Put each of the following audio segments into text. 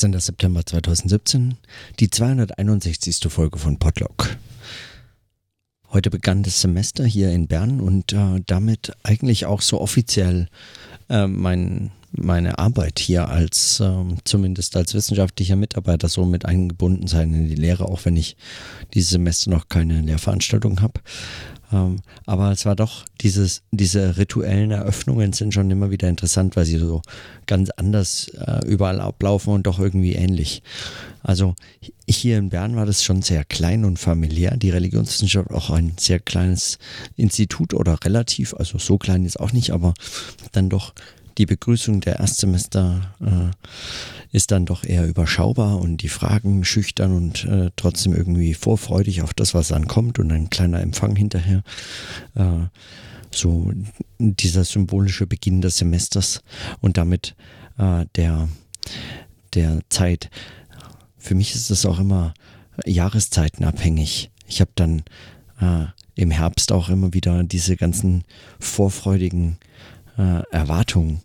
18. September 2017, die 261. Folge von Podlog. Heute begann das Semester hier in Bern und äh, damit eigentlich auch so offiziell äh, mein, meine Arbeit hier als, äh, zumindest als wissenschaftlicher Mitarbeiter, so mit eingebunden sein in die Lehre, auch wenn ich dieses Semester noch keine Lehrveranstaltung habe. Ähm, aber es war doch, dieses, diese rituellen Eröffnungen sind schon immer wieder interessant, weil sie so ganz anders äh, überall ablaufen und doch irgendwie ähnlich. Also hier in Bern war das schon sehr klein und familiär. Die Religionswissenschaft auch ein sehr kleines Institut oder relativ, also so klein ist auch nicht, aber dann doch die Begrüßung der Erstsemester äh, ist dann doch eher überschaubar und die Fragen schüchtern und äh, trotzdem irgendwie vorfreudig auf das, was dann kommt und ein kleiner Empfang hinterher. Äh, so dieser symbolische Beginn des Semesters und damit äh, der, der Zeit. Für mich ist das auch immer jahreszeitenabhängig. Ich habe dann äh, im Herbst auch immer wieder diese ganzen vorfreudigen äh, Erwartungen,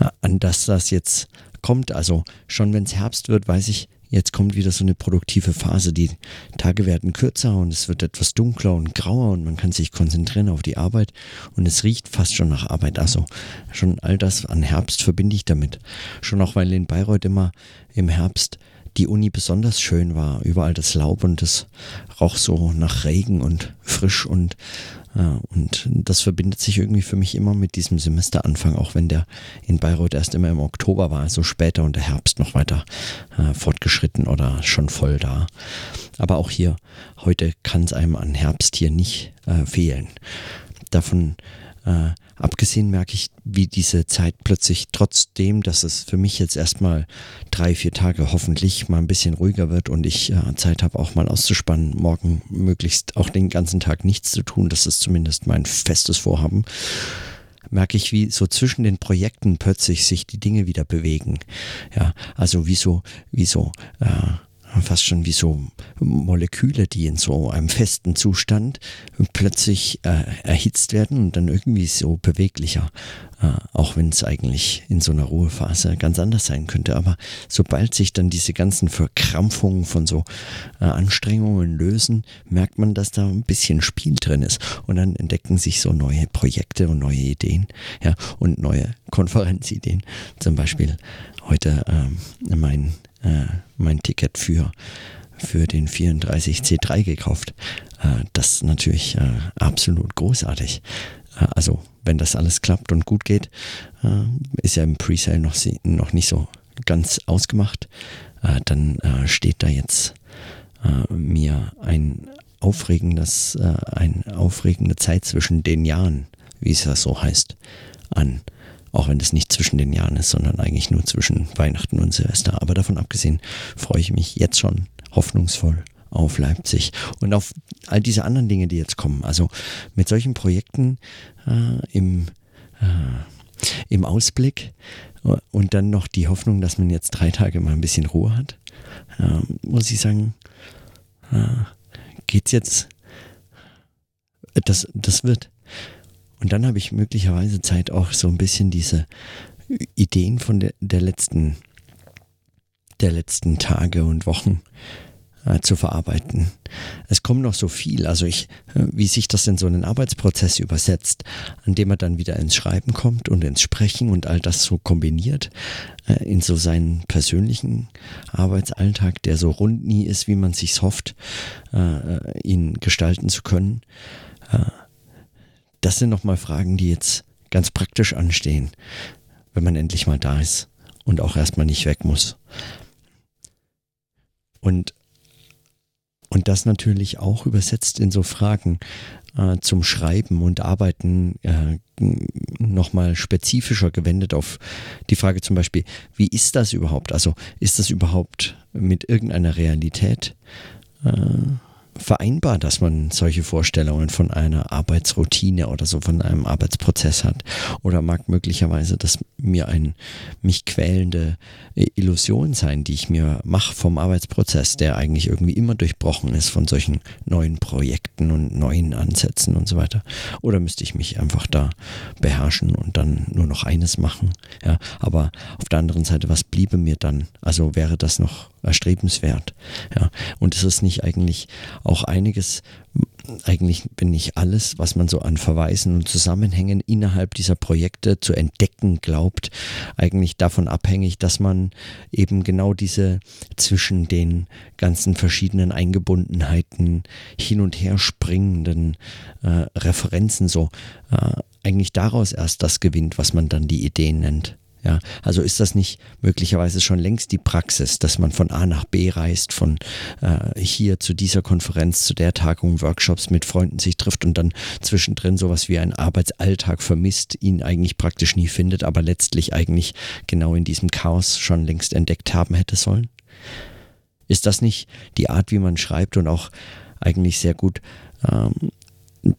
äh, an das das jetzt kommt. Also schon wenn es Herbst wird, weiß ich, jetzt kommt wieder so eine produktive Phase. Die Tage werden kürzer und es wird etwas dunkler und grauer und man kann sich konzentrieren auf die Arbeit und es riecht fast schon nach Arbeit. Also schon all das an Herbst verbinde ich damit. Schon auch weil in Bayreuth immer im Herbst die Uni besonders schön war. Überall das Laub und das roch so nach Regen und frisch und ja, und das verbindet sich irgendwie für mich immer mit diesem Semesteranfang, auch wenn der in Bayreuth erst immer im Oktober war, so später und der Herbst noch weiter äh, fortgeschritten oder schon voll da. Aber auch hier, heute kann es einem an Herbst hier nicht äh, fehlen. Davon äh, abgesehen merke ich, wie diese Zeit plötzlich trotzdem, dass es für mich jetzt erstmal drei, vier Tage hoffentlich mal ein bisschen ruhiger wird und ich äh, Zeit habe, auch mal auszuspannen, morgen möglichst auch den ganzen Tag nichts zu tun. Das ist zumindest mein festes Vorhaben merke ich, wie so zwischen den Projekten plötzlich sich die Dinge wieder bewegen. Ja, also wie so, wie so, äh, fast schon wie so Moleküle, die in so einem festen Zustand plötzlich äh, erhitzt werden und dann irgendwie so beweglicher, äh, auch wenn es eigentlich in so einer Ruhephase ganz anders sein könnte. Aber sobald sich dann diese ganzen Verkrampfungen von so äh, Anstrengungen lösen, merkt man, dass da ein bisschen Spiel drin ist und dann entdecken sich so neue Projekte und neue Ideen, ja, und neue Konferenzideen. Zum Beispiel heute ähm, mein äh, mein Ticket für, für den 34C3 gekauft. Äh, das ist natürlich äh, absolut großartig. Äh, also, wenn das alles klappt und gut geht, äh, ist ja im Presale noch, noch nicht so ganz ausgemacht. Dann steht da jetzt mir ein aufregendes, eine aufregende Zeit zwischen den Jahren, wie es ja so heißt, an. Auch wenn es nicht zwischen den Jahren ist, sondern eigentlich nur zwischen Weihnachten und Silvester. Aber davon abgesehen freue ich mich jetzt schon hoffnungsvoll auf Leipzig und auf all diese anderen Dinge, die jetzt kommen. Also mit solchen Projekten äh, im, äh, im Ausblick und dann noch die Hoffnung, dass man jetzt drei Tage mal ein bisschen Ruhe hat, äh, muss ich sagen, äh, geht's jetzt. Das, das wird. Und dann habe ich möglicherweise Zeit, auch so ein bisschen diese Ideen von der, der letzten, der letzten Tage und Wochen äh, zu verarbeiten. Es kommt noch so viel, also ich, äh, wie sich das in so einen Arbeitsprozess übersetzt, an dem man dann wieder ins Schreiben kommt und ins Sprechen und all das so kombiniert äh, in so seinen persönlichen Arbeitsalltag, der so rund nie ist, wie man sich's hofft, äh, äh ihn gestalten zu können. Das sind nochmal Fragen, die jetzt ganz praktisch anstehen, wenn man endlich mal da ist und auch erstmal nicht weg muss. Und, und das natürlich auch übersetzt in so Fragen äh, zum Schreiben und Arbeiten äh, nochmal spezifischer gewendet auf die Frage zum Beispiel, wie ist das überhaupt? Also ist das überhaupt mit irgendeiner Realität äh, vereinbar, dass man solche Vorstellungen von einer Arbeitsroutine oder so von einem Arbeitsprozess hat? Oder mag möglicherweise das mir ein mich quälende Illusion sein, die ich mir mache vom Arbeitsprozess, der eigentlich irgendwie immer durchbrochen ist von solchen neuen Projekten und neuen Ansätzen und so weiter? Oder müsste ich mich einfach da beherrschen und dann nur noch eines machen? Ja, aber auf der anderen Seite, was bliebe mir dann? Also wäre das noch erstrebenswert? Ja, und ist es nicht eigentlich auch einiges, eigentlich bin nicht alles, was man so an Verweisen und Zusammenhängen innerhalb dieser Projekte zu entdecken glaubt, eigentlich davon abhängig, dass man eben genau diese zwischen den ganzen verschiedenen Eingebundenheiten hin und her springenden äh, Referenzen so äh, eigentlich daraus erst das gewinnt, was man dann die Ideen nennt. Ja, also ist das nicht möglicherweise schon längst die Praxis, dass man von A nach B reist, von äh, hier zu dieser Konferenz, zu der Tagung, Workshops mit Freunden sich trifft und dann zwischendrin sowas wie einen Arbeitsalltag vermisst, ihn eigentlich praktisch nie findet, aber letztlich eigentlich genau in diesem Chaos schon längst entdeckt haben hätte sollen? Ist das nicht die Art, wie man schreibt und auch eigentlich sehr gut ähm,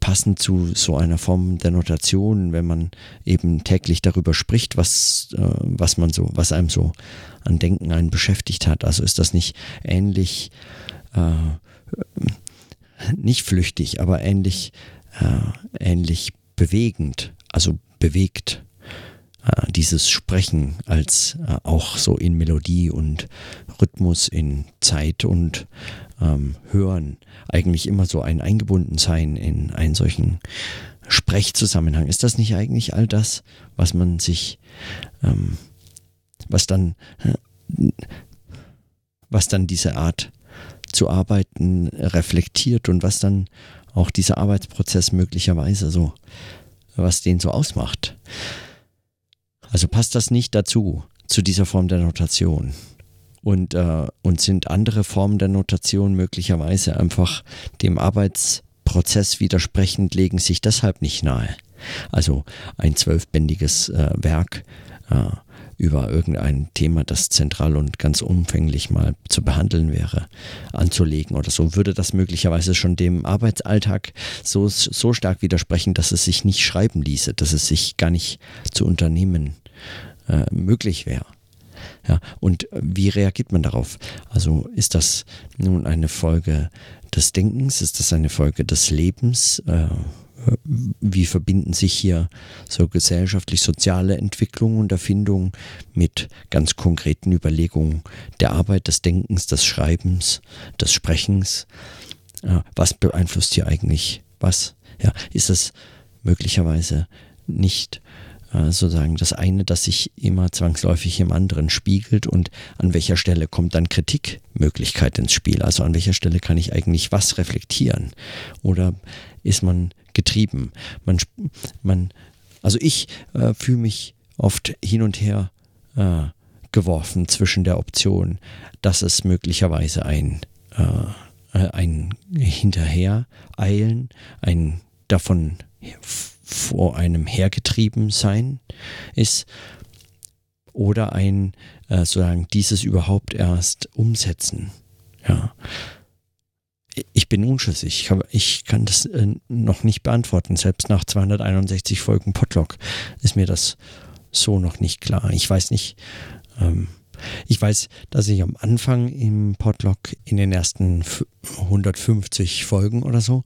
passend zu so einer Form der Notation, wenn man eben täglich darüber spricht, was, äh, was man so, was einem so an Denken einen beschäftigt hat. Also ist das nicht ähnlich, äh, nicht flüchtig, aber ähnlich, äh, ähnlich bewegend, also bewegt äh, dieses Sprechen als äh, auch so in Melodie und Rhythmus, in Zeit und ähm, Hören eigentlich immer so ein Eingebundensein in einen solchen Sprechzusammenhang. Ist das nicht eigentlich all das, was man sich, ähm, was dann, äh, was dann diese Art zu arbeiten reflektiert und was dann auch dieser Arbeitsprozess möglicherweise so, was den so ausmacht? Also passt das nicht dazu, zu dieser Form der Notation? Und, äh, und sind andere Formen der Notation möglicherweise einfach dem Arbeitsprozess widersprechend, legen sich deshalb nicht nahe. Also ein zwölfbändiges äh, Werk äh, über irgendein Thema, das zentral und ganz umfänglich mal zu behandeln wäre, anzulegen oder so, würde das möglicherweise schon dem Arbeitsalltag so, so stark widersprechen, dass es sich nicht schreiben ließe, dass es sich gar nicht zu unternehmen äh, möglich wäre. Ja, und wie reagiert man darauf? Also ist das nun eine Folge des Denkens? Ist das eine Folge des Lebens? Äh, wie verbinden sich hier so gesellschaftlich-soziale Entwicklung und Erfindung mit ganz konkreten Überlegungen der Arbeit, des Denkens, des Schreibens, des Sprechens? Was beeinflusst hier eigentlich was? Ja, ist das möglicherweise nicht äh, sozusagen das eine, das sich immer zwangsläufig im anderen spiegelt und an welcher Stelle kommt dann Kritikmöglichkeit ins Spiel? Also an welcher Stelle kann ich eigentlich was reflektieren? Oder ist man getrieben? Man, man, also ich äh, fühle mich oft hin und her äh, geworfen zwischen der Option, dass es möglicherweise ein, äh, äh ein Hinterhereilen, ein davon vor einem hergetrieben sein ist oder ein äh, sozusagen dieses überhaupt erst umsetzen. Ja. Ich bin unschlüssig. Ich kann das äh, noch nicht beantworten. Selbst nach 261 Folgen Podlog ist mir das so noch nicht klar. Ich weiß nicht. Ähm, ich weiß, dass ich am Anfang im Podlog in den ersten 150 Folgen oder so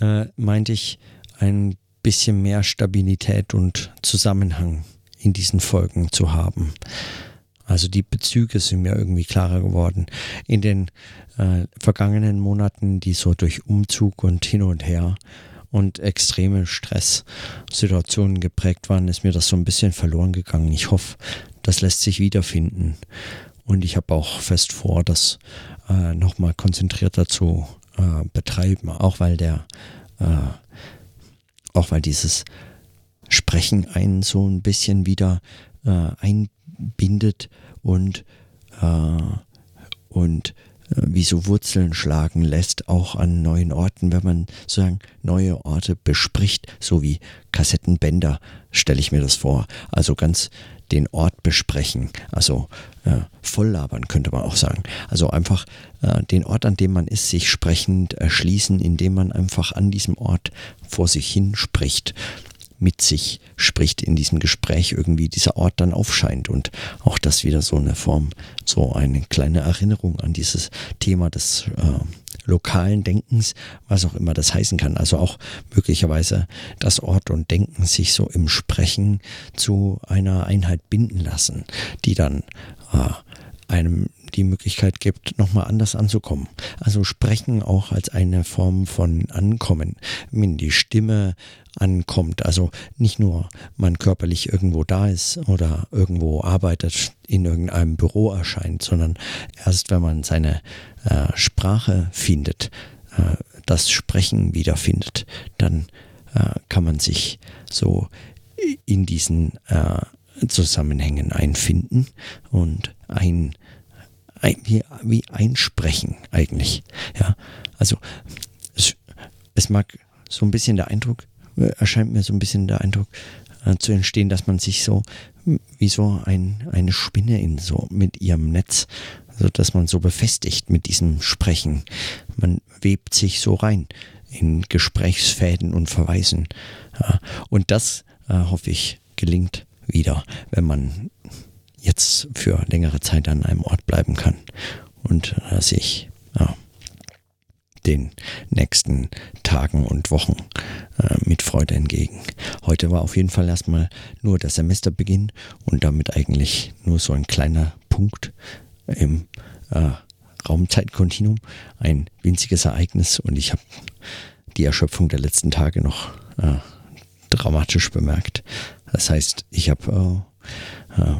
äh, meinte ich, ein bisschen mehr Stabilität und Zusammenhang in diesen Folgen zu haben. Also die Bezüge sind mir irgendwie klarer geworden. In den äh, vergangenen Monaten, die so durch Umzug und hin und her und extreme Stresssituationen geprägt waren, ist mir das so ein bisschen verloren gegangen. Ich hoffe, das lässt sich wiederfinden. Und ich habe auch fest vor, das äh, nochmal konzentrierter zu äh, betreiben, auch weil der äh, auch weil dieses Sprechen einen so ein bisschen wieder äh, einbindet und, äh, und wie so Wurzeln schlagen lässt, auch an neuen Orten, wenn man sozusagen neue Orte bespricht, so wie Kassettenbänder, stelle ich mir das vor. Also ganz den Ort besprechen, also äh, volllabern könnte man auch sagen. Also einfach äh, den Ort, an dem man ist, sich sprechend erschließen, indem man einfach an diesem Ort vor sich hin spricht mit sich spricht in diesem Gespräch irgendwie dieser Ort dann aufscheint und auch das wieder so eine Form, so eine kleine Erinnerung an dieses Thema des äh, lokalen Denkens, was auch immer das heißen kann. Also auch möglicherweise das Ort und Denken sich so im Sprechen zu einer Einheit binden lassen, die dann äh, einem die Möglichkeit gibt, nochmal anders anzukommen. Also sprechen auch als eine Form von Ankommen, wenn die Stimme ankommt. Also nicht nur man körperlich irgendwo da ist oder irgendwo arbeitet, in irgendeinem Büro erscheint, sondern erst wenn man seine äh, Sprache findet, äh, das Sprechen wiederfindet, dann äh, kann man sich so in diesen äh, Zusammenhängen einfinden und ein wie, wie einsprechen eigentlich. Ja, also es, es mag so ein bisschen der Eindruck, äh, erscheint mir so ein bisschen der Eindruck äh, zu entstehen, dass man sich so wie so ein, eine Spinne in so mit ihrem Netz, also dass man so befestigt mit diesem Sprechen. Man webt sich so rein in Gesprächsfäden und Verweisen. Ja, und das äh, hoffe ich gelingt wieder, wenn man jetzt für längere Zeit an einem Ort bleiben kann und äh, sich ja, den nächsten Tagen und Wochen äh, mit Freude entgegen. Heute war auf jeden Fall erstmal nur der Semesterbeginn und damit eigentlich nur so ein kleiner Punkt im äh, Raumzeitkontinuum, ein winziges Ereignis und ich habe die Erschöpfung der letzten Tage noch äh, dramatisch bemerkt. Das heißt, ich habe äh, äh,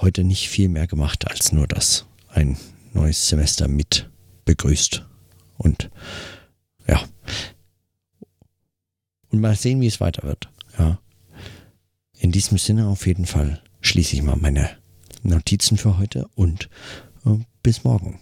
heute nicht viel mehr gemacht als nur das. Ein neues Semester mit begrüßt. Und ja. Und mal sehen, wie es weiter wird. Ja. In diesem Sinne auf jeden Fall schließe ich mal meine Notizen für heute und äh, bis morgen.